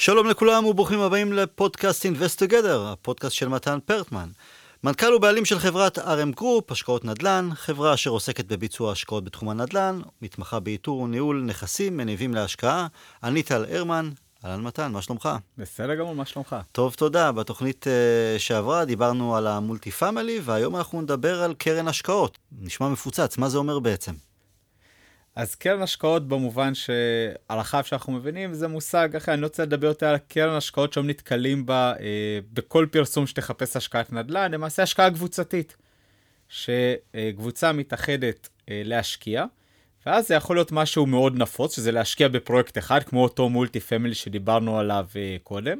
שלום לכולם וברוכים הבאים לפודקאסט Invest Together, הפודקאסט של מתן פרטמן. מנכ"ל ובעלים של חברת RM Group, השקעות נדל"ן, חברה אשר עוסקת בביצוע השקעות בתחום הנדל"ן, מתמחה באיתור וניהול נכסים מניבים להשקעה. אני טל הרמן, אהלן מתן, מה שלומך? בסדר גמור, מה שלומך? טוב, תודה. בתוכנית uh, שעברה דיברנו על המולטי פאמילי, והיום אנחנו נדבר על קרן השקעות. נשמע מפוצץ, מה זה אומר בעצם? אז קרן השקעות במובן שהרחב שאנחנו מבינים זה מושג אחר, אני לא רוצה לדבר יותר על קרן השקעות שהם נתקלים בה אה, בכל פרסום שתחפש השקעת נדל"ן, למעשה השקעה קבוצתית, שקבוצה מתאחדת אה, להשקיע, ואז זה יכול להיות משהו מאוד נפוץ, שזה להשקיע בפרויקט אחד, כמו אותו מולטי פמילי שדיברנו עליו אה, קודם,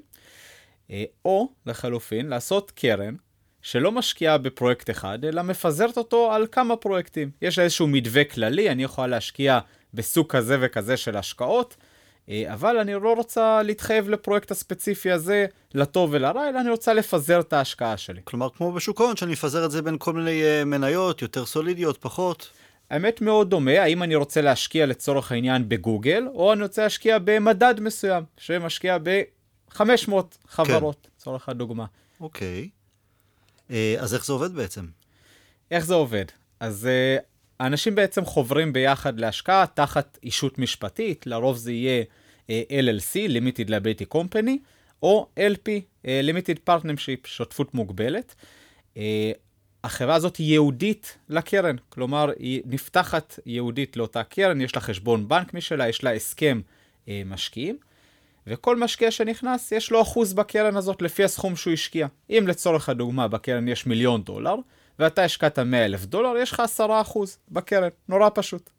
אה, או לחלופין לעשות קרן שלא משקיעה בפרויקט אחד, אלא מפזרת אותו על כמה פרויקטים. יש איזשהו מתווה כללי, אני יכולה להשקיע בסוג כזה וכזה של השקעות, אה, אבל אני לא רוצה להתחייב לפרויקט הספציפי הזה, לטוב ולרע, אלא אני רוצה לפזר את ההשקעה שלי. כלומר, כמו בשוק ההון, שאני אפזר את זה בין כל מיני אה, מניות, יותר סולידיות, פחות. האמת מאוד דומה, האם אני רוצה להשקיע לצורך העניין בגוגל, או אני רוצה להשקיע במדד מסוים, שמשקיע ב-500 חברות, כן. לצורך הדוגמה. אוקיי. אה, אז איך זה עובד בעצם? איך זה עובד? אז uh, האנשים בעצם חוברים ביחד להשקעה תחת אישות משפטית, לרוב זה יהיה uh, LLC, Limited Liability Company, או LP, Limited Partnership, שותפות מוגבלת. החברה הזאת היא ייעודית לקרן, כלומר היא נפתחת ייעודית לאותה קרן, יש לה חשבון בנק משלה, יש לה הסכם משקיעים. וכל משקיע שנכנס, יש לו אחוז בקרן הזאת לפי הסכום שהוא השקיע. אם לצורך הדוגמה בקרן יש מיליון דולר, ואתה השקעת 100 אלף דולר, יש לך 10 אחוז בקרן, נורא פשוט.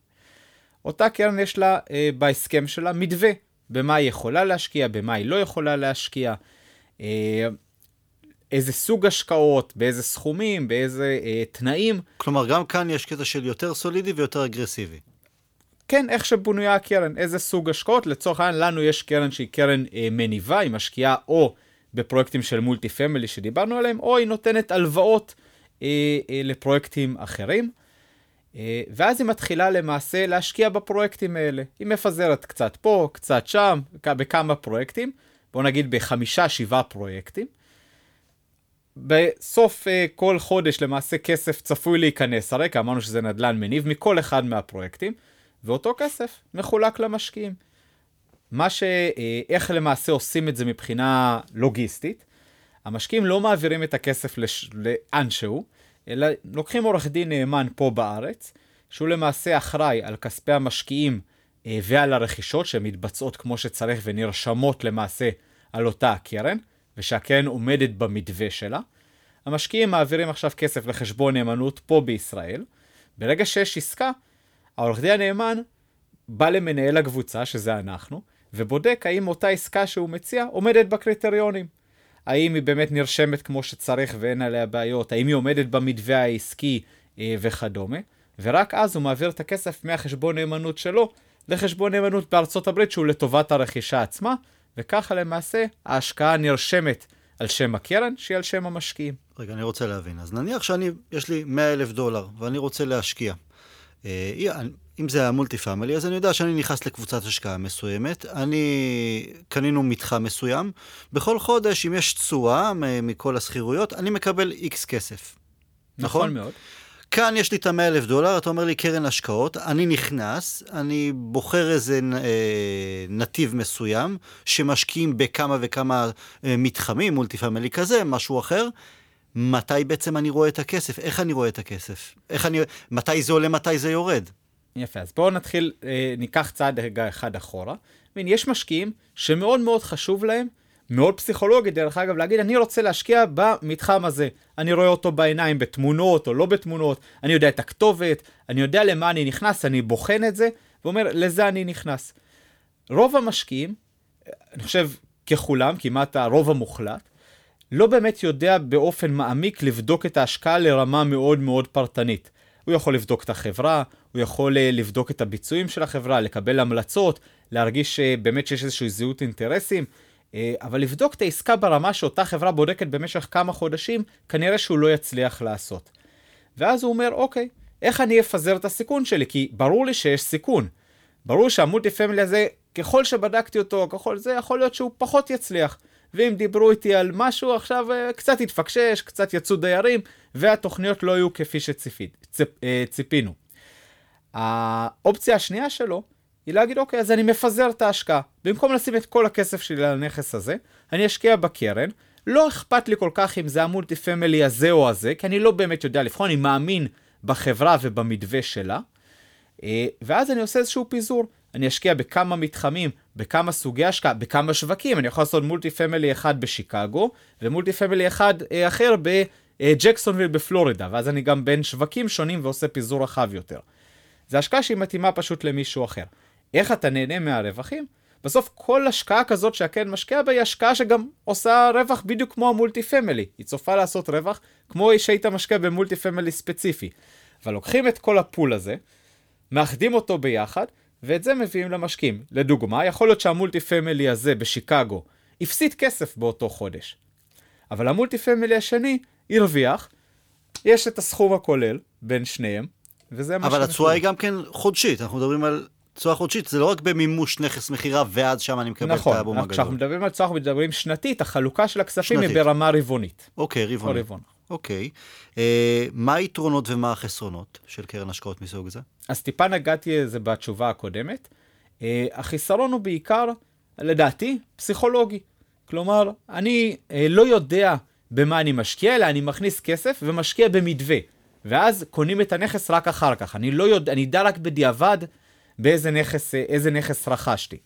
אותה קרן יש לה אה, בהסכם שלה מתווה, במה היא יכולה להשקיע, במה היא לא יכולה להשקיע, אה, איזה סוג השקעות, באיזה סכומים, באיזה אה, תנאים. כלומר, גם כאן יש קטע של יותר סולידי ויותר אגרסיבי. כן, איך שבנויה הקרן, איזה סוג השקעות. לצורך העניין, לנו יש קרן שהיא קרן אה, מניבה, היא משקיעה או בפרויקטים של מולטי פמילי שדיברנו עליהם, או היא נותנת הלוואות אה, אה, לפרויקטים אחרים. אה, ואז היא מתחילה למעשה להשקיע בפרויקטים האלה. היא מפזרת קצת פה, קצת שם, בכמה פרויקטים, בואו נגיד בחמישה, שבעה פרויקטים. בסוף uh, כל חודש למעשה כסף צפוי להיכנס, הרי אמרנו שזה נדל"ן מניב מכל אחד מהפרויקטים. ואותו כסף מחולק למשקיעים. מה ש... אה, איך למעשה עושים את זה מבחינה לוגיסטית? המשקיעים לא מעבירים את הכסף לש... לאנשהו, אלא לוקחים עורך דין נאמן פה בארץ, שהוא למעשה אחראי על כספי המשקיעים אה, ועל הרכישות שמתבצעות כמו שצריך ונרשמות למעשה על אותה הקרן, ושהקרן עומדת במתווה שלה. המשקיעים מעבירים עכשיו כסף לחשבון נאמנות פה בישראל. ברגע שיש עסקה, העורך דין הנאמן בא למנהל הקבוצה, שזה אנחנו, ובודק האם אותה עסקה שהוא מציע עומדת בקריטריונים. האם היא באמת נרשמת כמו שצריך ואין עליה בעיות, האם היא עומדת במתווה העסקי אה, וכדומה, ורק אז הוא מעביר את הכסף מהחשבון נאמנות שלו לחשבון נאמנות בארצות הברית שהוא לטובת הרכישה עצמה, וככה למעשה ההשקעה נרשמת על שם הקרן שהיא על שם המשקיעים. רגע, אני רוצה להבין. אז נניח שאני, יש לי 100 אלף דולר ואני רוצה להשקיע. אה, אם זה המולטי פאמילי, אז אני יודע שאני נכנס לקבוצת השקעה מסוימת, אני קנינו מתחם מסוים, בכל חודש, אם יש תשואה מכל השכירויות, אני מקבל איקס כסף. נכון? נכון מאוד. כאן יש לי את המאה אלף דולר, אתה אומר לי קרן השקעות, אני נכנס, אני בוחר איזה אה, נתיב מסוים, שמשקיעים בכמה וכמה אה, מתחמים, מולטי פאמילי כזה, משהו אחר, מתי בעצם אני רואה את הכסף? איך אני רואה את הכסף? איך אני... מתי זה עולה, מתי זה יורד? יפה, אז בואו נתחיל, אה, ניקח צעד רגע אחד אחורה. יש משקיעים שמאוד מאוד חשוב להם, מאוד פסיכולוגי דרך אגב, להגיד, אני רוצה להשקיע במתחם הזה. אני רואה אותו בעיניים בתמונות או לא בתמונות, אני יודע את הכתובת, אני יודע למה אני נכנס, אני בוחן את זה, ואומר, לזה אני נכנס. רוב המשקיעים, אני חושב ככולם, כמעט הרוב המוחלט, לא באמת יודע באופן מעמיק לבדוק את ההשקעה לרמה מאוד מאוד פרטנית. הוא יכול לבדוק את החברה, הוא יכול אה, לבדוק את הביצועים של החברה, לקבל המלצות, להרגיש אה, באמת שיש איזושהי זהות אינטרסים, אה, אבל לבדוק את העסקה ברמה שאותה חברה בודקת במשך כמה חודשים, כנראה שהוא לא יצליח לעשות. ואז הוא אומר, אוקיי, איך אני אפזר את הסיכון שלי? כי ברור לי שיש סיכון. ברור שה multi family הזה ככל שבדקתי אותו, ככל זה, יכול להיות שהוא פחות יצליח. ואם דיברו איתי על משהו, עכשיו אה, קצת התפקשש, קצת יצאו דיירים, והתוכניות לא יהיו כפי שציפינו. האופציה השנייה שלו היא להגיד, אוקיי, אז אני מפזר את ההשקעה. במקום לשים את כל הכסף שלי על הנכס הזה, אני אשקיע בקרן. לא אכפת לי כל כך אם זה ה multi family הזה או הזה, כי אני לא באמת יודע לבחון, אני מאמין בחברה ובמתווה שלה. אה, ואז אני עושה איזשהו פיזור. אני אשקיע בכמה מתחמים, בכמה סוגי השקעה, בכמה שווקים. אני יכול לעשות multi family אחד בשיקגו, ו multi family אחד אה, אחר בג'קסונוויל בפלורידה, ואז אני גם בין שווקים שונים ועושה פיזור רחב יותר. זה השקעה שהיא מתאימה פשוט למישהו אחר. איך אתה נהנה מהרווחים? בסוף כל השקעה כזאת שהקרן משקיע בה היא השקעה שגם עושה רווח בדיוק כמו ה multi family. היא צופה לעשות רווח כמו שהיית משקיע ב multi family ספציפי. אבל לוקחים את כל ה pool הזה, מאחדים אותו ביחד, ואת זה מביאים למשקיעים. לדוגמה, יכול להיות שה multi family הזה בשיקגו הפסיד כסף באותו חודש. אבל ה multi family השני הרוויח, יש את הסכום הכולל בין שניהם, וזה מה אבל התשואה היא גם כן חודשית, אנחנו מדברים על תשואה חודשית, זה לא רק במימוש נכס מכירה ואז שם אני מקבל נכון, את הבום הגדול. נכון, כשאנחנו מדברים על תשואה, אנחנו מדברים שנתית, החלוקה של הכספים שנתית. היא ברמה רבעונית. אוקיי, רבעוני. אוקיי. אה, מה היתרונות ומה החסרונות של קרן השקעות מסוג זה? אז טיפה נגעתי לזה בתשובה הקודמת. Uh, החיסרון הוא בעיקר, לדעתי, פסיכולוגי. כלומר, אני uh, לא יודע במה אני משקיע, אלא אני מכניס כסף ומשקיע במתווה. ואז קונים את הנכס רק אחר כך. אני לא יודע, אני אדע רק בדיעבד באיזה נכס, אה, נכס רכשתי.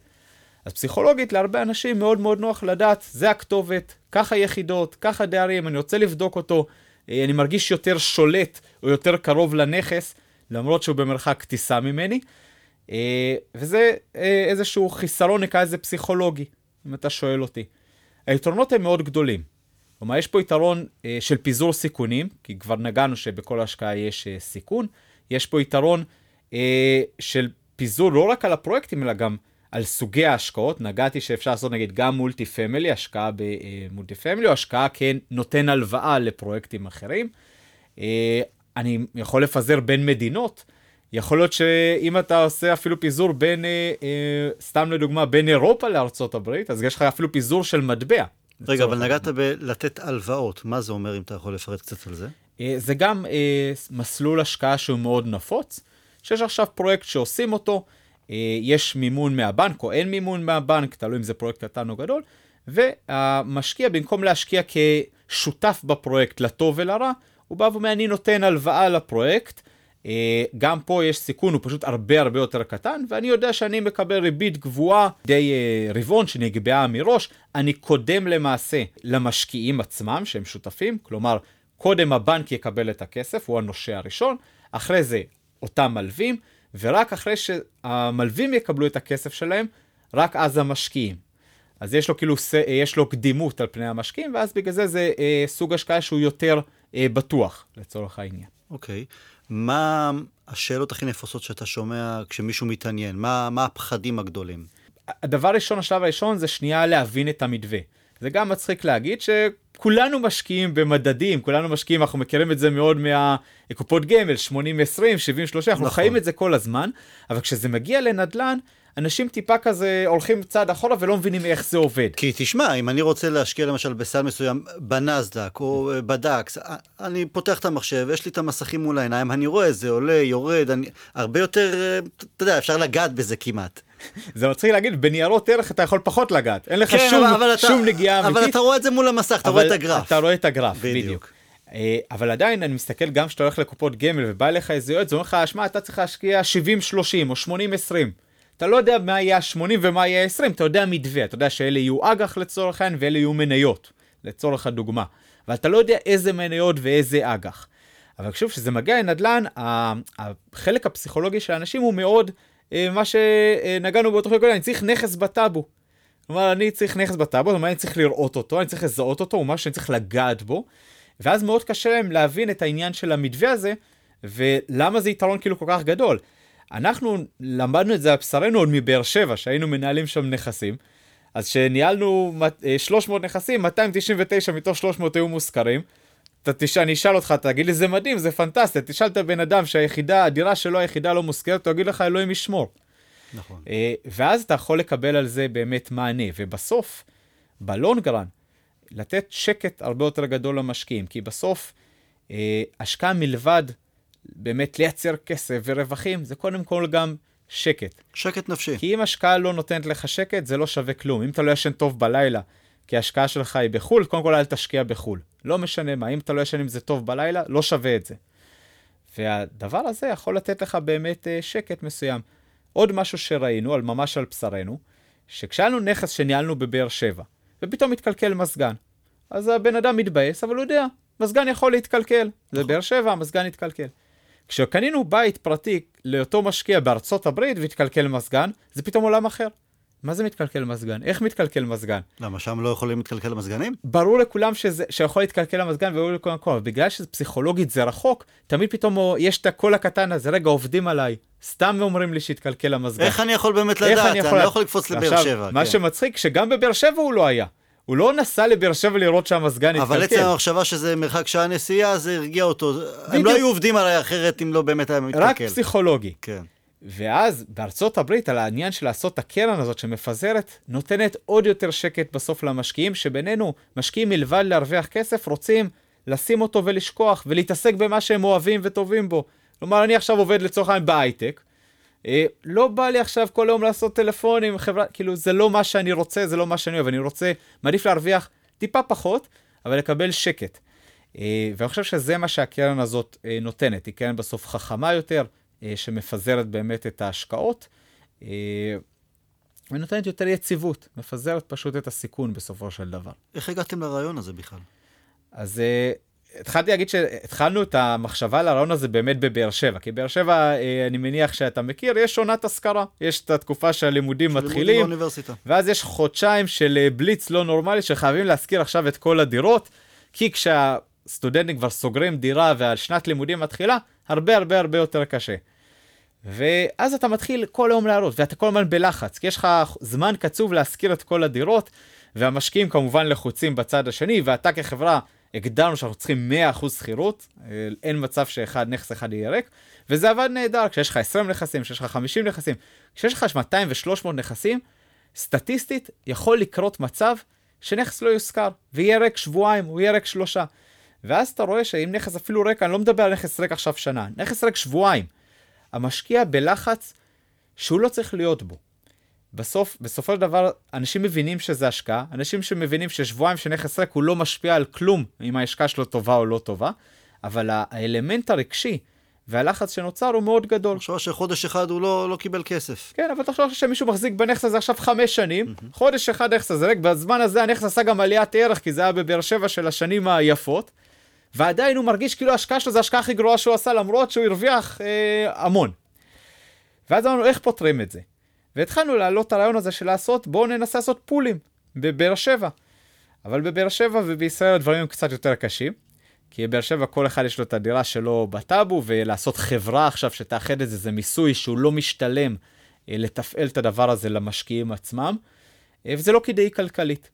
אז פסיכולוגית להרבה אנשים מאוד מאוד נוח לדעת, זה הכתובת, ככה יחידות, ככה דיירים, אני רוצה לבדוק אותו, אה, אני מרגיש יותר שולט או יותר קרוב לנכס, למרות שהוא במרחק טיסה ממני. אה, וזה איזשהו חיסרון, נקרא לזה פסיכולוגי, אם אתה שואל אותי. היתרונות הם מאוד גדולים. כלומר, יש פה יתרון של פיזור סיכונים, כי כבר נגענו שבכל השקעה יש סיכון. יש פה יתרון של פיזור לא רק על הפרויקטים, אלא גם על סוגי ההשקעות. נגעתי שאפשר לעשות נגיד גם multi family, השקעה ב multi family, או השקעה כנותן הלוואה לפרויקטים אחרים. אה, אני יכול לפזר בין מדינות. יכול להיות שאם אתה עושה אפילו פיזור בין, אה, אה, סתם לדוגמה, בין אירופה לארצות הברית, אז יש לך אפילו פיזור של מטבע. רגע, אבל נגעת בלתת הלוואות, מה זה אומר אם אתה יכול לפרט קצת על זה? זה גם מסלול השקעה שהוא מאוד נפוץ. שיש עכשיו פרויקט שעושים אותו, אה, יש מימון מהבנק או אין מימון מהבנק, תלוי אם זה פרויקט קטן או גדול, והמשקיע במקום להשקיע כשותף בפרויקט לטוב ולרע, הוא בא ואומר אני נותן הלוואה לפרויקט, אה, גם פה יש סיכון, הוא פשוט הרבה הרבה יותר קטן, ואני יודע שאני מקבל ריבית גבוהה די אה, רבעון שנקבעה מראש, אני קודם למעשה למשקיעים עצמם שהם שותפים, כלומר קודם הבנק יקבל את הכסף, הוא הנושה הראשון, אחרי זה אותם מלווים, ורק אחרי שהמלווים יקבלו את הכסף שלהם, רק אז המשקיעים. אז יש לו כאילו, יש לו קדימות על פני המשקיעים, ואז בגלל זה זה אה, סוג השקעה שהוא יותר אה, בטוח, לצורך העניין. אוקיי. Okay. מה השאלות הכי נפוצות שאתה שומע כשמישהו מתעניין? מה, מה הפחדים הגדולים? הדבר הראשון, השלב הראשון, זה שנייה להבין את המתווה. זה גם מצחיק להגיד שכולנו משקיעים במדדים, כולנו משקיעים, אנחנו מכירים את זה מאוד מהקופות גמל, 80-20, 70-30, אנחנו נכון. חיים את זה כל הזמן, אבל כשזה מגיע לנדל"ן, אנשים טיפה כזה הולכים צעד אחורה ולא מבינים איך זה עובד. כי תשמע, אם אני רוצה להשקיע למשל בסל מסוים בנסדק או בדקס, אני פותח את המחשב, יש לי את המסכים מול העיניים, אני רואה זה עולה, יורד, אני... הרבה יותר, אתה יודע, אפשר לגעת בזה כמעט. זה מצחיק להגיד, בניירות ערך אתה יכול פחות לגעת, אין לך כן, שום, אבל שום אתה, נגיעה אמיתית. אבל אתה רואה את זה מול המסך, אתה רואה את הגרף. אתה רואה את הגרף, בדיוק. בדיוק. אה, אבל עדיין אני מסתכל גם כשאתה הולך לקופות גמל ובא אליך איזה יועץ, זה אומר לך, שמע, אתה צריך להשקיע 70-30 או 80-20. אתה לא יודע מה יהיה ה-80 ומה יהיה ה-20, אתה יודע מתווה, אתה יודע שאלה יהיו אג"ח לצורך העניין ואלה יהיו מניות, לצורך הדוגמה. אבל אתה לא יודע איזה מניות ואיזה אג"ח. אבל שוב, כשזה מגיע לנדל"ן, החלק הפסיכולוגי של האנשים הוא מאוד מה שנגענו באותו חלק, אני צריך נכס בטאבו. כלומר, אני צריך נכס בטאבו, זאת אומרת, אני צריך לראות אותו, אני צריך לזהות אותו, הוא משהו שאני צריך לגעת בו, ואז מאוד קשה להם להבין את העניין של המתווה הזה, ולמה זה יתרון כאילו כל כך גדול. אנחנו למדנו את זה על בשרנו עוד מבאר שבע, שהיינו מנהלים שם נכסים, אז כשניהלנו 300 אה, נכסים, 299 מתוך 300 היו מושכרים. אתה תשאל, אני אשאל אותך, תגיד לי, זה מדהים, זה פנטסטי, תשאל את הבן אדם שהיחידה, הדירה שלו היחידה לא מושכרת, הוא יגיד לך, אלוהים ישמור. נכון. אה, ואז אתה יכול לקבל על זה באמת מענה, ובסוף, בלונגרן, לתת שקט הרבה יותר גדול למשקיעים, כי בסוף, אה, השקעה מלבד באמת לייצר כסף ורווחים, זה קודם כל גם שקט. שקט נפשי. כי אם השקעה לא נותנת לך שקט, זה לא שווה כלום. אם אתה לא ישן טוב בלילה, כי ההשקעה שלך היא בחו"ל, קודם כל אל תשקיע בחו"ל. לא משנה מה, אם אתה לא ישן עם זה טוב בלילה, לא שווה את זה. והדבר הזה יכול לתת לך באמת אה, שקט מסוים. עוד משהו שראינו, על ממש על בשרנו, שכשהיה לנו נכס שניהלנו בבאר שבע, ופתאום מתקלקל מזגן, אז הבן אדם מתבאס, אבל הוא יודע, מזגן יכול להתקלקל. זה באר שבע, המזגן התקלקל. כשקנינו בית פרטי לאותו משקיע בארצות הברית והתקלקל מזגן, זה פתאום עולם אחר. מה זה מתקלקל מזגן? איך מתקלקל מזגן? למה, שם לא יכולים להתקלקל מזגנים? ברור לכולם שזה, שיכול להתקלקל המזגן וברור לכולם אבל בגלל שפסיכולוגית זה רחוק, תמיד פתאום יש את הקול הקטן הזה, רגע, עובדים עליי. סתם אומרים לי שהתקלקל המזגן. איך אני יכול באמת לדעת? אני אני יכול- לא יכול לקפוץ לבאר שבע. מה כן. שמצחיק, שגם בבאר שבע הוא לא היה. הוא לא נסע לבאר שבע לראות שהמזגן אבל עצם התקלקל. המחשבה שזה מרחק שעה נסיעה, זה הרגיע אותו. הם בדיוק. לא היו עובדים עליי אחרת אם לא באמת היה מתקלקל. רק פסיכולוגי. כן. ואז בארצות הברית, על העניין של לעשות את הקרן הזאת שמפזרת, נותנת עוד יותר שקט בסוף למשקיעים, שבינינו, משקיעים מלבד להרוויח כסף, רוצים לשים אותו ולשכוח, ולהתעסק במה שהם אוהבים וטובים בו. כלומר, אני עכשיו עובד לצורך העניין בהייטק, אה, לא בא לי עכשיו כל היום לעשות טלפונים חברה, כאילו, זה לא מה שאני רוצה, זה לא מה שאני אוהב, אני רוצה, מעדיף להרוויח טיפה פחות, אבל לקבל שקט. אה, ואני חושב שזה מה שהקרן הזאת אה, נותנת, היא קרן בסוף חכמה יותר, שמפזרת באמת את ההשקעות, אה, ונותנת יותר יציבות, מפזרת פשוט את הסיכון בסופו של דבר. איך הגעתם לרעיון הזה בכלל? אז אה, התחלתי להגיד שהתחלנו את המחשבה על הרעיון הזה באמת בבאר שבע, כי באר שבע, אה, אני מניח שאתה מכיר, יש עונת השכרה, יש את התקופה שהלימודים לימודים מתחילים, באוניברסיטה. ואז יש חודשיים של אה, בליץ לא נורמלי שחייבים להשכיר עכשיו את כל הדירות, כי כשהסטודנטים כבר סוגרים דירה והשנת לימודים מתחילה, הרבה הרבה הרבה יותר קשה. ואז אתה מתחיל כל היום להראות, ואתה כל הזמן בלחץ, כי יש לך זמן קצוב להשכיר את כל הדירות, והמשקיעים כמובן לחוצים בצד השני, ואתה כחברה הגדרנו שאנחנו צריכים 100% שכירות, אה, אין מצב שאחד, נכס אחד יהיה ריק, וזה עבד נהדר, כשיש לך 20 נכסים, כשיש לך 50 נכסים, כשיש לך 200 ו-300 נכסים, סטטיסטית יכול לקרות מצב שנכס לא יושכר, ויהיה ריק שבועיים, הוא יהיה ריק שלושה. ואז אתה רואה שאם נכס אפילו ריק, אני לא מדבר על נכס ריק עכשיו שנה, נכס ריק שבועיים. המשקיע בלחץ שהוא לא צריך להיות בו. בסוף, בסופו של דבר, אנשים מבינים שזה השקעה, אנשים שמבינים ששבועיים של נכס ריק הוא לא משפיע על כלום אם ההשקעה שלו טובה או לא טובה, אבל האלמנט הרגשי והלחץ שנוצר הוא מאוד גדול. מחשבה שחודש אחד הוא לא לא קיבל כסף. כן, אבל תחשוב שמישהו מחזיק בנכס הזה עכשיו חמש שנים, חודש אחד הנכס הזה ריק, בזמן הזה הנכס עשה גם עליית ערך, כי זה היה בבאר שבע של השנים היפות, ועדיין הוא מרגיש כאילו ההשקעה שלו זה ההשקעה הכי גרועה שהוא עשה, למרות שהוא הרוויח אה, המון. ואז אמרנו, איך פותרים את זה? והתחלנו להעלות את הרעיון הזה של לעשות, בואו ננסה לעשות פולים בבאר שבע. אבל בבאר שבע ובישראל הדברים הם קצת יותר קשים. כי בבאר שבע כל אחד יש לו את הדירה שלו בטאבו, ולעשות חברה עכשיו שתאחד את זה, זה מיסוי שהוא לא משתלם אה, לתפעל את הדבר הזה למשקיעים עצמם, אה, וזה לא כדאי כלכלית.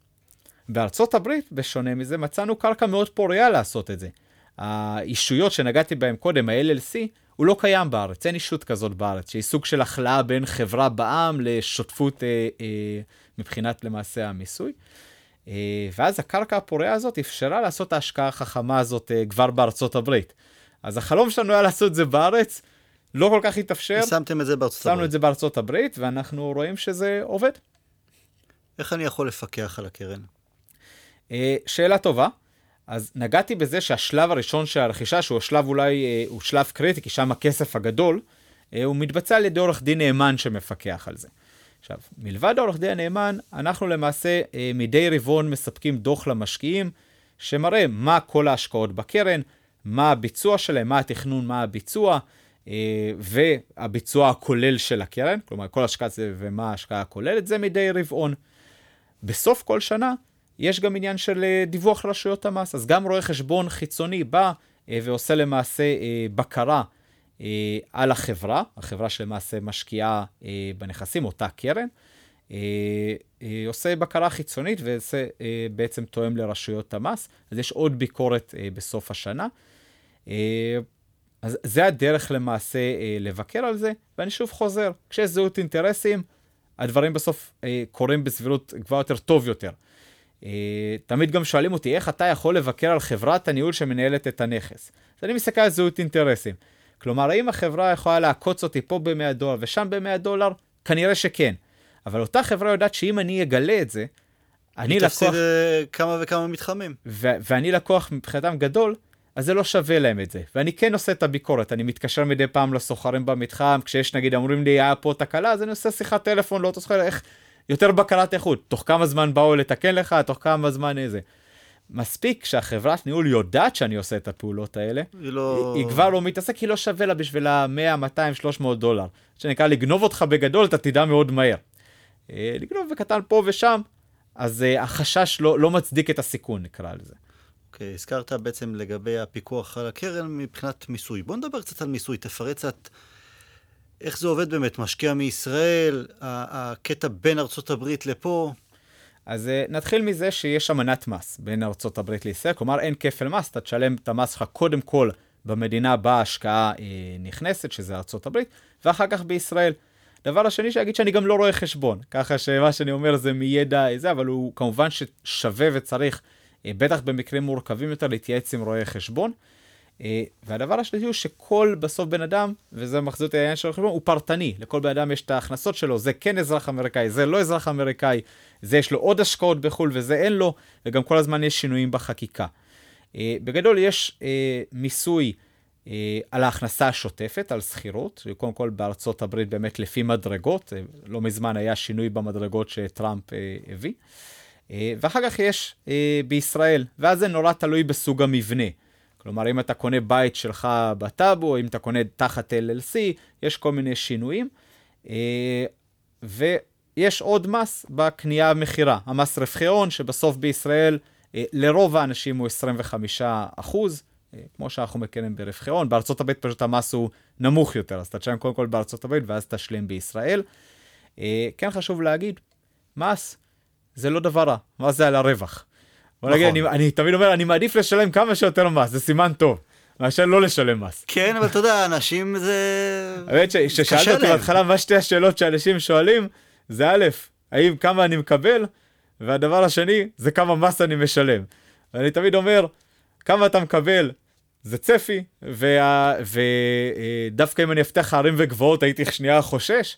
בארצות הברית, בשונה מזה, מצאנו קרקע מאוד פוריה לעשות את זה. האישויות שנגעתי בהן קודם, ה-LLC, הוא לא קיים בארץ, אין אישות כזאת בארץ, שהיא סוג של הכלאה בין חברה בע"מ לשותפות אה, אה, מבחינת למעשה המיסוי. אה, ואז הקרקע הפוריה הזאת אפשרה לעשות את ההשקעה החכמה הזאת אה, כבר בארצות הברית. אז החלום שלנו היה לעשות את זה בארץ, לא כל כך התאפשר, שמתם את זה בארצות שמנו הברית. את זה בארצות הברית, ואנחנו רואים שזה עובד. איך אני יכול לפקח על הקרן? אה, שאלה טובה. אז נגעתי בזה שהשלב הראשון של הרכישה, שהוא השלב אולי, אה, הוא שלב קריטי, כי שם הכסף הגדול, אה, הוא מתבצע על ידי עורך דין נאמן שמפקח על זה. עכשיו, מלבד העורך דין הנאמן, אנחנו למעשה מדי רבעון מספקים דוח למשקיעים, שמראה מה כל ההשקעות בקרן, מה הביצוע שלהם, מה התכנון, מה הביצוע, והביצוע הכולל של הקרן, כלומר כל השקעה זה ומה ההשקעה הכוללת, זה מדי רבעון. בסוף כל שנה יש גם עניין של אה, דיווח לרשויות המס, אז גם רואה חשבון חיצוני בא אה, ועושה למעשה אה, בקרה על החברה, החברה שלמעשה משקיעה בנכסים, אותה קרן, עושה בקרה חיצונית וזה בעצם תואם לרשויות המס, אז יש עוד ביקורת בסוף השנה. אז זה הדרך למעשה אה, לבקר על זה, ואני שוב חוזר, כשיש זהות אינטרסים, הדברים בסוף אה, קורים בסבירות גבוהה יותר, טוב יותר. אה, תמיד גם שואלים אותי, איך אתה יכול לבקר על חברת הניהול שמנהלת את הנכס? אז אני מסתכל על זהות אינטרסים. כלומר, האם החברה יכולה לעקוץ אותי פה ב-100 דולר ושם ב-100 דולר? כנראה שכן. אבל אותה חברה יודעת שאם אני אגלה את זה, אני לקוח... היא תפסיד אה, כמה וכמה מתחמים. ו- ואני לקוח מבחינתם גדול, אז זה לא שווה להם את זה. ואני כן עושה את הביקורת, אני מתקשר מדי פעם לסוחרים במתחם, כשיש נגיד, אומרים לי, היה פה תקלה, אז אני עושה שיחת טלפון לאותו סוחר, איך, יותר בקרת איכות, תוך כמה זמן באו לתקן לך, תוך כמה זמן איזה. מספיק שהחברת ניהול יודעת שאני עושה את הפעולות האלה, היא לא... היא, היא כבר לא מתעסק, היא לא שווה לה בשביל ה-100, 200, 300 דולר. שנקרא לגנוב אותך בגדול, אתה תדע מאוד מהר. אה, לגנוב בקטן פה ושם, אז uh, החשש לא, לא מצדיק את הסיכון, נקרא לזה. אוקיי, okay, הזכרת בעצם לגבי הפיקוח על הקרן מבחינת מיסוי. בוא נדבר קצת על מיסוי, תפרט קצת איך זה עובד באמת, משקיע מישראל, הקטע בין ארצות הברית לפה. אז uh, נתחיל מזה שיש אמנת מס בין ארצות הברית לישראל, כלומר אין כפל מס, אתה תשלם את המס שלך קודם כל במדינה בה ההשקעה uh, נכנסת, שזה ארצות הברית, ואחר כך בישראל. דבר השני שאגיד שאני גם לא רואה חשבון, ככה שמה שאני אומר זה מידע זה, אבל הוא כמובן ששווה וצריך, אה, בטח במקרים מורכבים יותר, להתייעץ עם רואי חשבון. אה, והדבר השלישי הוא שכל בסוף בן אדם, וזה מחזיר את העניין של החשבון, הוא פרטני. לכל בן אדם יש את ההכנסות שלו, זה כן אזרח אמריקאי, זה לא אזרח אמריקאי, זה יש לו עוד השקעות בחו"ל וזה אין לו, וגם כל הזמן יש שינויים בחקיקה. אה, בגדול יש מיסוי אה, על ההכנסה השוטפת, על שכירות, קודם כל בארצות הברית באמת לפי מדרגות, לא מזמן היה שינוי במדרגות שטראמפ הביא. ואחר כך יש בישראל, ואז זה נורא תלוי בסוג המבנה. כלומר, אם אתה קונה בית שלך בטאבו, אם אתה קונה תחת LLC, יש כל מיני שינויים. ויש עוד מס בקנייה ומכירה, המס רווחי הון, שבסוף בישראל לרוב האנשים הוא 25 אחוז. כמו שאנחנו מכירים ברווחי הון, בארצות הברית פשוט המס הוא נמוך יותר, אז אתה תשלם קודם כל בארצות הברית ואז תשלים בישראל. אה, כן חשוב להגיד, מס זה לא דבר רע, מס זה על הרווח. בוא נגיד, נכון. אני, אני תמיד אומר, אני מעדיף לשלם כמה שיותר מס, זה סימן טוב. מאשר לא לשלם מס. כן, אבל אתה יודע, אנשים זה... האמת ששאלת אותי בהתחלה מה שתי השאלות שאנשים שואלים, זה א', האם כמה אני מקבל, והדבר השני, זה כמה מס אני משלם. ואני תמיד אומר, כמה אתה מקבל זה צפי, ודווקא אם אני אפתח ערים וגבעות הייתי שנייה חושש,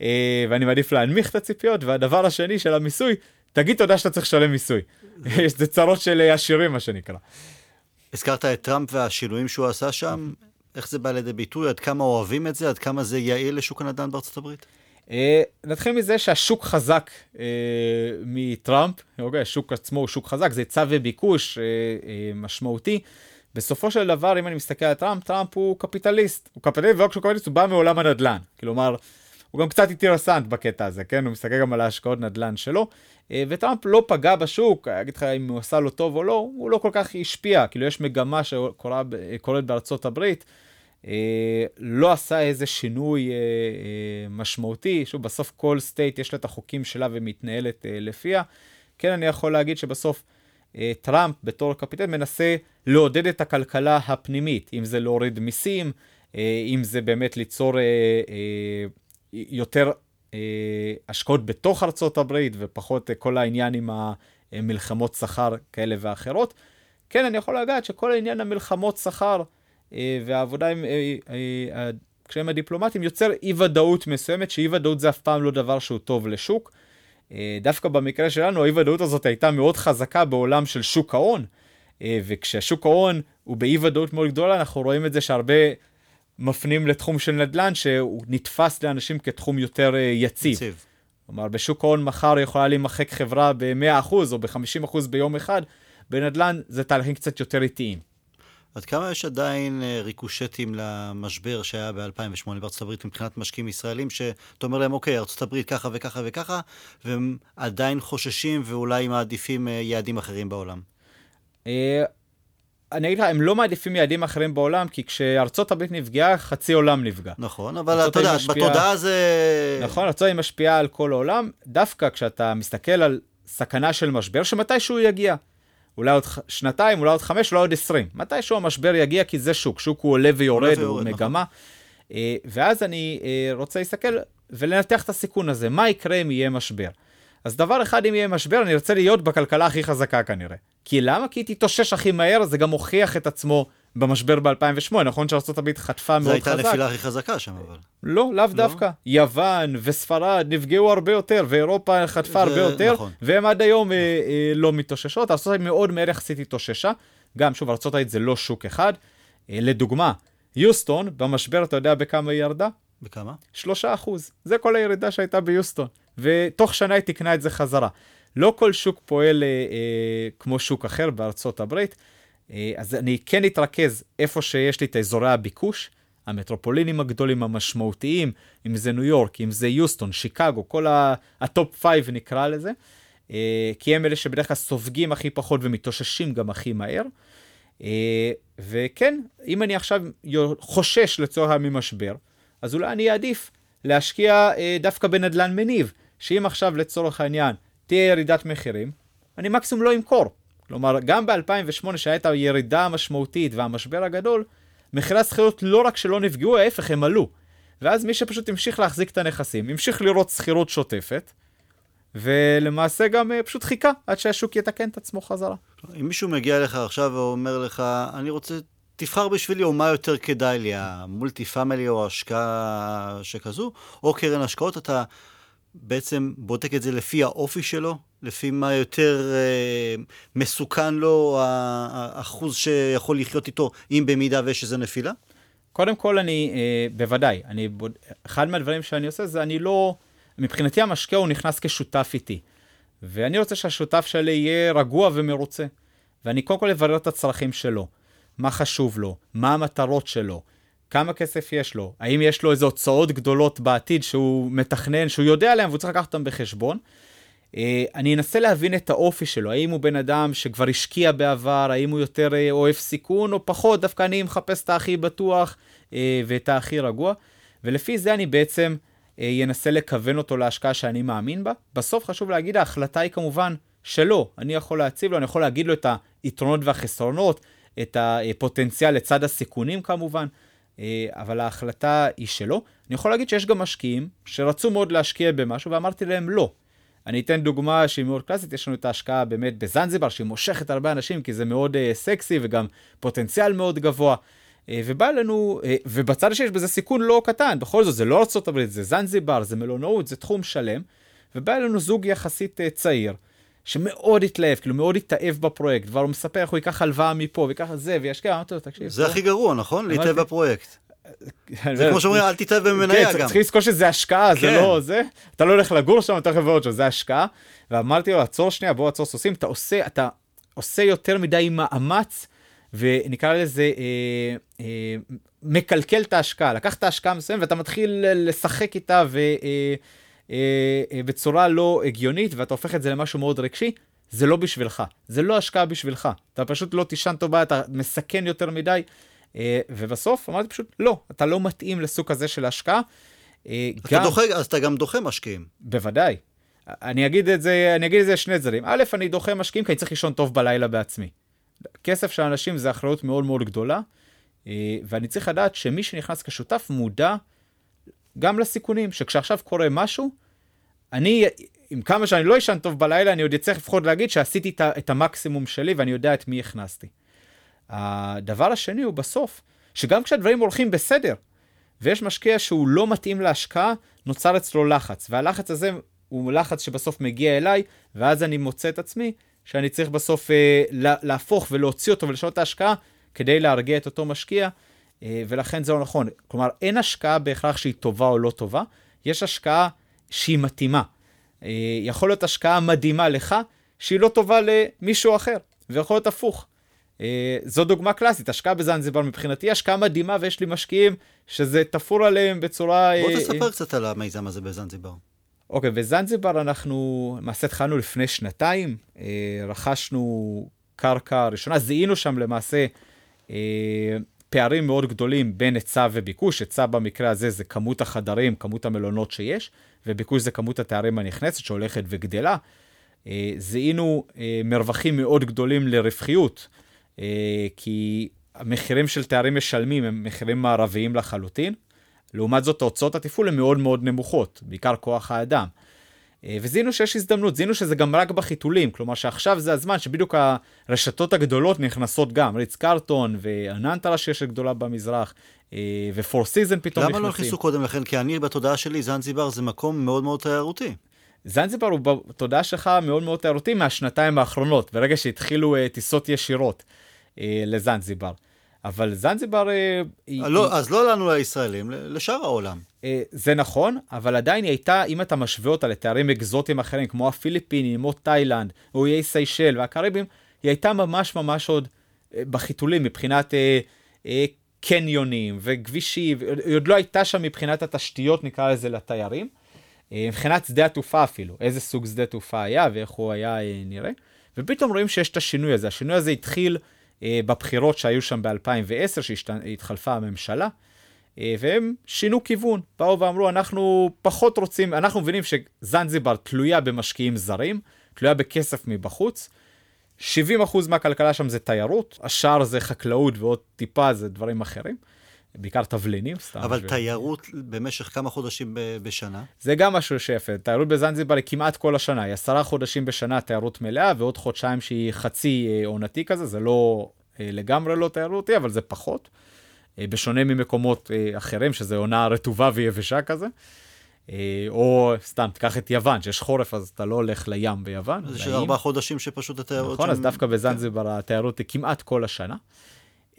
אה, ואני מעדיף להנמיך את הציפיות, והדבר השני של המיסוי, תגיד תודה שאתה צריך לשלם מיסוי. זה צרות של עשירים מה שנקרא. הזכרת את טראמפ והשינויים שהוא עשה שם, איך זה בא לידי ביטוי, עד כמה אוהבים את זה, עד כמה זה יעיל לשוק הנדל"ן בארצות הברית? אה, נתחיל מזה שהשוק חזק אה, מטראמפ, אוקיי, השוק עצמו הוא שוק חזק, זה היצע וביקוש משמעותי. בסופו של דבר, אם אני מסתכל על טראמפ, טראמפ הוא קפיטליסט. הוא קפיטליסט, ולא כשהוא קפיטליסט, הוא בא מעולם הנדל"ן. כלומר, הוא גם קצת אינטרסנט בקטע הזה, כן? הוא מסתכל גם על ההשקעות נדל"ן שלו. אה, וטראמפ לא פגע בשוק, אני אגיד לך אם הוא עשה לו טוב או לא, הוא לא כל כך השפיע. כאילו, יש מגמה שקורית בארצות הברית. אה, לא עשה איזה שינוי אה, משמעותי, שוב, בסוף כל state יש לה את החוקים שלה ומתנהלת לפיה. כן, אני יכול להגיד שבסוף אה, טראמפ בתור קפיטל מנסה לעודד את הכלכלה הפנימית, אם זה להוריד מיסים, אה, אם זה באמת ליצור אה, יותר השקעות בתוך ארצות הברית ופחות כל העניין עם המלחמות שכר כאלה ואחרות. כן, אני יכול לגעת שכל העניין המלחמות שכר והעבודה עם הקשיים הדיפלומטיים יוצר אי ודאות מסוימת, שאי ודאות זה אף פעם לא דבר שהוא טוב לשוק. אה, דווקא במקרה שלנו, האי ודאות הזאת הייתה מאוד חזקה בעולם של שוק ההון, אה, וכשהשוק ההון הוא באי ודאות מאוד גדולה, אנחנו רואים את זה שהרבה מפנים לתחום של נדל"ן, שהוא נתפס לאנשים כתחום יותר אה, יציב. יציב. כלומר, בשוק ההון מחר יכולה להימחק חברה ב-100% או ב-50% ביום אחד, בנדל"ן זה תהליכים קצת יותר איטיים. עד כמה יש עדיין אה, ריקושטים למשבר שהיה ב-2008 בארצות הברית מבחינת משקיעים ישראלים, שאתה אומר להם, אוקיי, ארצות הברית ככה וככה וככה, והם עדיין חוששים ואולי מעדיפים אה, יעדים אחרים בעולם? אה, אני אגיד לך, הם לא מעדיפים יעדים אחרים בעולם, כי כשארצות הברית נפגעה, חצי עולם נפגע. נכון, אבל אתה יודע, משפיע... בתודעה זה... נכון, ארצות הברית משפיעה על כל העולם, דווקא כשאתה מסתכל על סכנה של משבר, שמתישהו יגיע. אולי עוד שנתיים, אולי עוד חמש, אולי עוד עשרים. מתישהו המשבר יגיע, כי זה שוק, שוק הוא עולה ויורד, הוא נכון. מגמה. נכון. ואז אני רוצה להסתכל ולנתח את הסיכון הזה, מה יקרה אם יהיה משבר. אז דבר אחד, אם יהיה משבר, אני ארצה להיות בכלכלה הכי חזקה כנראה. כי למה? כי היא תתאושש הכי מהר, זה גם הוכיח את עצמו במשבר ב-2008, נכון שארה"ב חטפה מאוד חזק. זו הייתה הנפילה הכי חזקה שם אבל. לא, לאו לא? דווקא. יוון וספרד נפגעו הרבה יותר, ואירופה חטפה הרבה יותר, נכון. והם עד היום נכון. אה, אה, לא מתאוששות. ארה"ב מאוד מהר יחסית התאוששה. גם, שוב, ארה"ב זה לא שוק אחד. אה, לדוגמה, יוסטון, במשבר, אתה יודע בכמה היא ירדה? בכמה? שלושה אחוז. זה כל הירידה שהייתה ביוסטון. ותוך שנה היא תקנה את זה חזרה. לא כל שוק פועל אה, אה, כמו שוק אחר בארצות הברית, אה, אז אני כן אתרכז איפה שיש לי את אזורי הביקוש, המטרופולינים הגדולים המשמעותיים, אם זה ניו יורק, אם זה יוסטון, שיקגו, כל ה top five נקרא לזה, אה, כי הם אלה שבדרך כלל סופגים הכי פחות ומתאוששים גם הכי מהר. אה, וכן, אם אני עכשיו חושש לצורך ממשבר, אז אולי אני אעדיף להשקיע אה, דווקא בנדלן מניב, שאם עכשיו לצורך העניין תהיה ירידת מחירים, אני מקסימום לא אמכור. כלומר, גם ב-2008 שהייתה הירידה המשמעותית והמשבר הגדול, מחירי השכירות לא רק שלא נפגעו, ההפך, הם עלו. ואז מי שפשוט המשיך להחזיק את הנכסים, המשיך לראות שכירות שוטפת, ולמעשה גם אה, פשוט חיכה עד שהשוק יתקן את עצמו חזרה. אם מישהו מגיע אליך עכשיו ואומר לך, אני רוצה, תבחר בשבילי או מה יותר כדאי לי, המולטי פאמילי או השקעה שכזו, או קרן השקעות, אתה בעצם בודק את זה לפי האופי שלו, לפי מה יותר אה, מסוכן לו, האחוז שיכול לחיות איתו, אם במידה ויש איזו נפילה? קודם כל, אני, אה, בוודאי, אני, בוד... אחד מהדברים שאני עושה זה אני לא, מבחינתי המשקה הוא נכנס כשותף איתי. ואני רוצה שהשותף שלי יהיה רגוע ומרוצה. ואני קודם כל אברר את הצרכים שלו, מה חשוב לו, מה המטרות שלו, כמה כסף יש לו, האם יש לו איזה הוצאות גדולות בעתיד שהוא מתכנן, שהוא יודע עליהן והוא צריך לקחת אותן בחשבון. אה, אני אנסה להבין את האופי שלו, האם הוא בן אדם שכבר השקיע בעבר, האם הוא יותר אה, אוהב סיכון או פחות, דווקא אני מחפש את הכי בטוח אה, ואת הכי רגוע, ולפי זה אני בעצם אנסה לכוון אותו להשקעה שאני מאמין בה. בסוף חשוב להגיד, ההחלטה היא כמובן שלו, אני יכול להציב לו, אני יכול להגיד לו את היתרונות והחסרונות, את הפוטנציאל לצד הסיכונים כמובן. אה, אבל ההחלטה היא שלא. אני יכול להגיד שיש גם משקיעים שרצו מאוד להשקיע במשהו ואמרתי להם לא. אני אתן דוגמה שהיא מאוד קלאסית, יש לנו את ההשקעה באמת בזנזיבר, שהיא מושכת הרבה אנשים כי זה מאוד uh, סקסי וגם פוטנציאל מאוד גבוה. Uh, ובא לנו, uh, ובצד השני יש בזה סיכון לא קטן, בכל זאת זה לא ארה"ב, זה זנזיבר, זה מלונאות, זה תחום שלם. ובא אלינו זוג יחסית uh, צעיר, שמאוד התלהב, כאילו מאוד התאהב בפרויקט, כבר הוא מספר איך הוא ייקח הלוואה מפה, ויקח זה, וישקיע, אמרתי לו, תקשיב. זה הכי גרוע, נכון? להתאהב בפרויקט. זה כמו שאומרים, אל תתאהב במניה כן, גם. צריך לזכור שזה השקעה, זה כן. לא זה. אתה לא הולך לגור שם, אתה לבוא שם, זה השקעה. ואמרתי לו, עצור שנייה, בוא עצור סוסים, אתה עושה, אתה עושה יותר מדי מאמץ, ונקרא לזה, אה, אה, מקלקל את ההשקעה. לקח את ההשקעה מסוימת ואתה מתחיל לשחק איתה, ו... אה, אה, בצורה לא הגיונית, ואתה הופך את זה למשהו מאוד רגשי, זה לא בשבילך. זה לא השקעה בשבילך. אתה פשוט לא תישן טובה, אתה מסכן יותר מדי. אה, ובסוף אמרתי פשוט, לא, אתה לא מתאים לסוג הזה של השקעה. אה, גם... דוחה, אז אתה גם דוחה משקיעים. בוודאי. אני אגיד את זה, אני אגיד את זה שני צדדים. א', אני דוחה משקיעים כי אני צריך לישון טוב בלילה בעצמי. כסף של אנשים זה אחריות מאוד מאוד גדולה, ואני צריך לדעת שמי שנכנס כשותף מודע גם לסיכונים, שכשעכשיו קורה משהו, אני, עם כמה שאני לא אשן טוב בלילה, אני עוד אצטרך לפחות להגיד שעשיתי את המקסימום שלי ואני יודע את מי הכנסתי. הדבר השני הוא בסוף, שגם כשהדברים הולכים בסדר, ויש משקיע שהוא לא מתאים להשקעה, נוצר אצלו לחץ, והלחץ הזה הוא לחץ שבסוף מגיע אליי, ואז אני מוצא את עצמי שאני צריך בסוף אה, להפוך ולהוציא אותו ולשנות את ההשקעה כדי להרגיע את אותו משקיע, ולכן זה לא נכון. כלומר, אין השקעה בהכרח שהיא טובה או לא טובה, יש השקעה שהיא מתאימה. אה, יכול להיות השקעה מדהימה לך, שהיא לא טובה למישהו אחר, ויכול להיות הפוך. אה, זו דוגמה קלאסית, השקעה בזנזיבר מבחינתי השקעה מדהימה, ויש לי משקיעים שזה תפור עליהם בצורה... בוא תספר קצת על המיזם הזה בזנזיבר. אוקיי, בזנזיבר אנחנו למעשה התחלנו לפני שנתיים, רכשנו קרקע ראשונה, זיהינו שם למעשה פערים מאוד גדולים בין היצע וביקוש, היצע במקרה הזה זה כמות החדרים, כמות המלונות שיש, וביקוש זה כמות התארים הנכנסת שהולכת וגדלה. אה, זיהינו אה, מרווחים מאוד גדולים לרווחיות, אה, כי המחירים שתיירים משלמים הם מחירים מערביים לחלוטין. לעומת זאת, ההוצאות התפעול הן מאוד מאוד נמוכות, בעיקר כוח האדם. אה, וזיהינו שיש הזדמנות, זיהינו שזה גם רק בחיתולים, כלומר שעכשיו זה הזמן שבדיוק הרשתות הגדולות נכנסות גם, ריץ קרלטון ואננטרה שיש גדולה במזרח, אה, ופור סיזנס פתאום למה נכנסים. לא נכנסו קודם לכן? כי אני בתודעה שלי, זנזיבר זה מקום מאוד מאוד תיירותי. זנזיבר הוא בתודעה שלך מאוד מאוד תיירותי מהשנתיים האחרונות, ברגע שהתחילו uh, טיסות ישירות לזנזיבר. אבל זנזיבר... Uh, לא, היא... אז לא לנו הישראלים, לשאר העולם. Uh, זה נכון, אבל עדיין היא הייתה, אם אתה משווה אותה לתארים אקזוטיים אחרים, כמו הפיליפינים, או תאילנד, או איי סיישל והקריבים, היא הייתה ממש ממש עוד uh, בחיתולים מבחינת uh, uh, קניונים וכבישים, היא עוד לא הייתה שם מבחינת התשתיות, נקרא לזה, לתיירים. מבחינת שדה התעופה אפילו, איזה סוג שדה תעופה היה ואיך הוא היה נראה. ופתאום רואים שיש את השינוי הזה. השינוי הזה התחיל אה, בבחירות שהיו שם ב-2010, שהתחלפה הממשלה, אה, והם שינו כיוון. באו ואמרו, אנחנו פחות רוצים, אנחנו מבינים שזנזיבר תלויה במשקיעים זרים, תלויה בכסף מבחוץ. 70% מהכלכלה שם זה תיירות, השאר זה חקלאות ועוד טיפה זה דברים אחרים. בעיקר תבלינים, סתם. אבל בשביל... תיירות במשך כמה חודשים בשנה? זה גם משהו שיפה. תיירות בזנזיבר היא כמעט כל השנה, היא עשרה חודשים בשנה תיירות מלאה, ועוד חודשיים שהיא חצי אה, עונתי כזה, זה לא אה, לגמרי לא תיירותי, אבל זה פחות. אה, בשונה ממקומות אחרים, שזה עונה רטובה ויבשה כזה. או סתם, תיקח את יוון, שיש חורף, אז אתה לא הולך לים ביוון. זה של ארבעה חודשים שפשוט התיירות... נכון, שם... אז דווקא בזנזיבר התיירות היא כמעט כל השנה.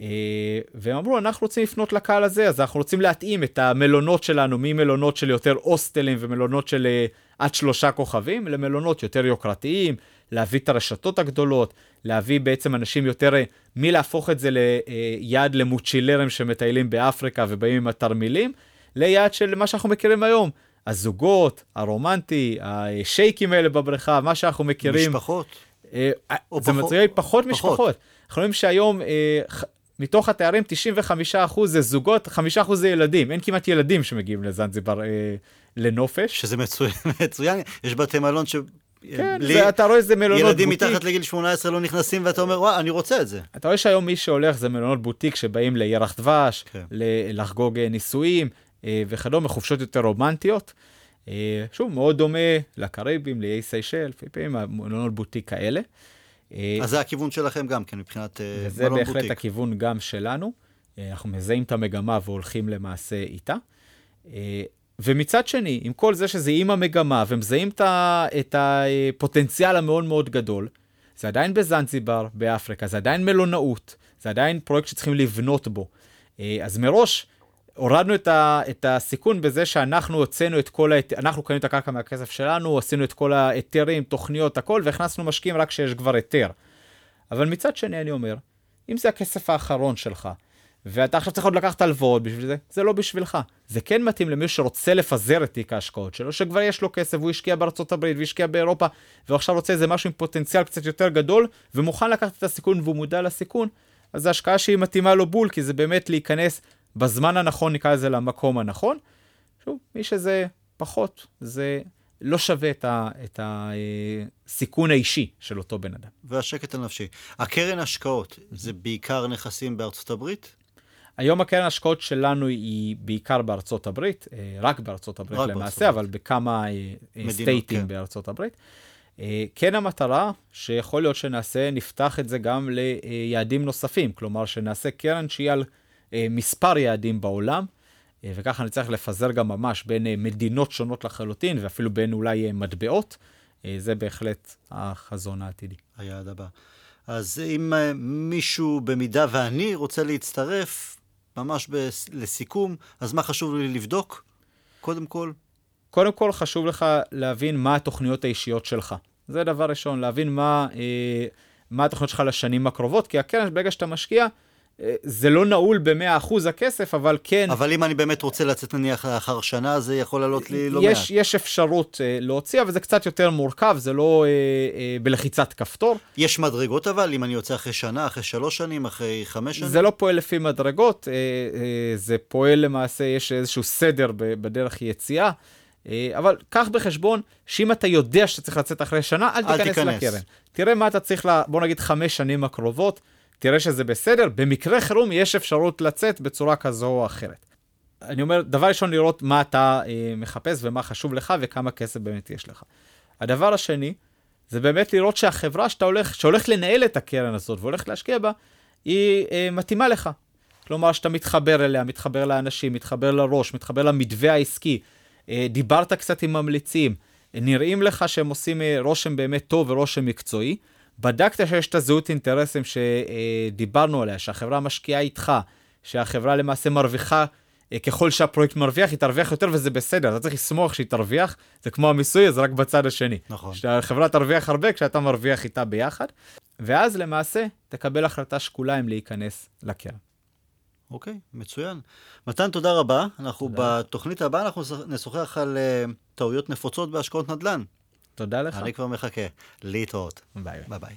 אה, והם אמרו, אנחנו רוצים לפנות לקהל הזה, אז אנחנו רוצים להתאים את המלונות שלנו ממלונות של יותר הוסטלים ומלונות של אה, עד שלושה כוכבים, למלונות יותר יוקרתיים, להביא את הרשתות הגדולות, להביא בעצם אנשים יותר, אה, מלהפוך את זה ליעד למוצ'ילרים שמטיילים באפריקה ובאים עם התרמילים, ליעד של מה שאנחנו מכירים היום. הזוגות, הרומנטי, השייקים האלה בבריכה, מה שאנחנו מכירים. משפחות. זה פחות, מצריך פחות משפחות. אנחנו רואים שהיום מתוך התארים 95% זה זוגות, 5% זה ילדים. אין כמעט ילדים שמגיעים לזנזיבר אה, לנופש. שזה מצוין, מצוין. יש בתי מלון ש... כן, לי, זה, אתה רואה איזה מלונות ילדים בוטיק. ילדים מתחת לגיל 18 לא נכנסים ואתה אומר, וואי, אני רוצה את זה. אתה רואה שהיום מי שהולך זה מלונות בוטיק שבאים לירח דבש, כן. לחגוג אה, נישואים אה, וכדומה, חופשות יותר רומנטיות. אה, שוב, מאוד דומה לקריבים, לאיי סיישל, לפעמים מלונות בוטיק כאלה. אה, אז זה הכיוון שלכם גם כן, מבחינת מלון בוטיק. וזה בהחלט הכיוון גם שלנו. אה, אנחנו מזהים את המגמה והולכים למעשה איתה. אה, ומצד שני, עם כל זה שזה עם המגמה ומזהים את הפוטנציאל המאוד מאוד גדול, זה עדיין בזנזיבר, באפריקה, זה עדיין מלונאות, זה עדיין פרויקט שצריכים לבנות בו. אז מראש, הורדנו את, ה, את הסיכון בזה שאנחנו הוצאנו את כל, ההת... אנחנו קנינו את הקרקע מהכסף שלנו, עשינו את כל ההיתרים, תוכניות, הכל, והכנסנו משקיעים רק כשיש כבר היתר. אבל מצד שני אני אומר, אם זה הכסף האחרון שלך, ואתה עכשיו צריך עוד לקחת הלוואות בשביל זה, זה לא בשבילך. זה כן מתאים למי שרוצה לפזר את תיק ההשקעות שלו, שכבר יש לו כסף, הוא השקיע בארצות הברית והשקיע באירופה, ועכשיו רוצה איזה משהו עם פוטנציאל קצת יותר גדול, ומוכן לקחת את הסיכון והוא מודע לסיכון, אז זו השקעה שהיא מתאימה לו בול, כי זה באמת להיכנס בזמן הנכון, נקרא לזה, למקום הנכון. שוב, מי שזה פחות, זה לא שווה את הסיכון האישי של אותו בן אדם. והשקט הנפשי. הקרן השקעות, זה בעיקר נכסים בארצות הברית? היום הקרן ההשקעות שלנו היא בעיקר בארצות הברית, אה, רק בארצות הברית רק למעשה, בארצות אבל בכמה אה, מדינות, סטייטים כן. בארצות הברית. אה, כן המטרה, שיכול להיות שנעשה, נפתח את זה גם ליעדים נוספים, כלומר שנעשה קרן שהיא על מספר יעדים בעולם, אה, וככה נצטרך לפזר גם ממש בין אה, מדינות שונות לחלוטין, ואפילו בין אולי מטבעות. זה בהחלט החזון העתידי. היעד הבא. אז אם מישהו, במידה ואני רוצה להצטרף, ממש ב- לסיכום, אז מה חשוב לי לבדוק? קודם כל? קודם כל חשוב לך להבין מה התוכניות האישיות שלך. זה דבר ראשון, להבין מה, אה, מה התוכניות שלך לשנים הקרובות, כי הקרן, ברגע שאתה משקיע, זה לא נעול ב-100% הכסף, אבל כן... אבל אם אני באמת רוצה לצאת נניח לאחר שנה, זה יכול לעלות לי לא יש, מעט. יש אפשרות uh, להוציא, אבל זה קצת יותר מורכב, זה לא uh, uh, בלחיצת כפתור. יש מדרגות אבל, אם אני יוצא אחרי שנה, אחרי שלוש שנים, אחרי חמש שנים? זה לא פועל לפי מדרגות, uh, uh, זה פועל למעשה, יש איזשהו סדר בדרך יציאה. Uh, אה, אבל קח בחשבון שאם אתה יודע שאתה צריך לצאת אחרי שנה, אל אל תיכנס תיכנס. לקרן. תראה מה אתה צריך, ל- בוא נגיד חמש שנים הקרובות, תראה שזה בסדר, במקרה חירום יש אפשרות לצאת בצורה כזו או אחרת. אני אומר, דבר ראשון, לראות מה אתה אה, מחפש ומה חשוב לך וכמה כסף באמת יש לך. הדבר השני, זה באמת לראות שהחברה שאתה הולך, שהולך לנהל את הקרן הזאת והולך להשקיע בה, היא אה, מתאימה לך. כלומר, שאתה מתחבר אליה, מתחבר לאנשים, מתחבר לראש, מתחבר למתווה העסקי, אה, דיברת קצת עם ממליצים, נראים לך שהם עושים אה, רושם באמת טוב ורושם מקצועי, בדקת שיש את הזהות אינטרסים שדיברנו עליה, שהחברה משקיעה איתך, שהחברה למעשה מרוויחה, אה, ככל שהפרויקט מרוויח, היא תרוויח יותר וזה בסדר, אתה צריך לשמוח שהיא תרוויח, זה כמו המיסוי, זה רק בצד השני. נכון. שהחברה תרוויח הרבה כשאתה מרוויח איתה ביחד, ואז למעשה תקבל החלטה שקולה אם להיכנס לקרן. אוקיי, מצוין. מתן, תודה רבה. אנחנו תודה. בתוכנית הבאה, אנחנו נשוחח על אה, טעויות נפוצות בהשקעות נדל"ן. תודה לך. אני כבר מחכה. להתראות. ביי. ביי ביי.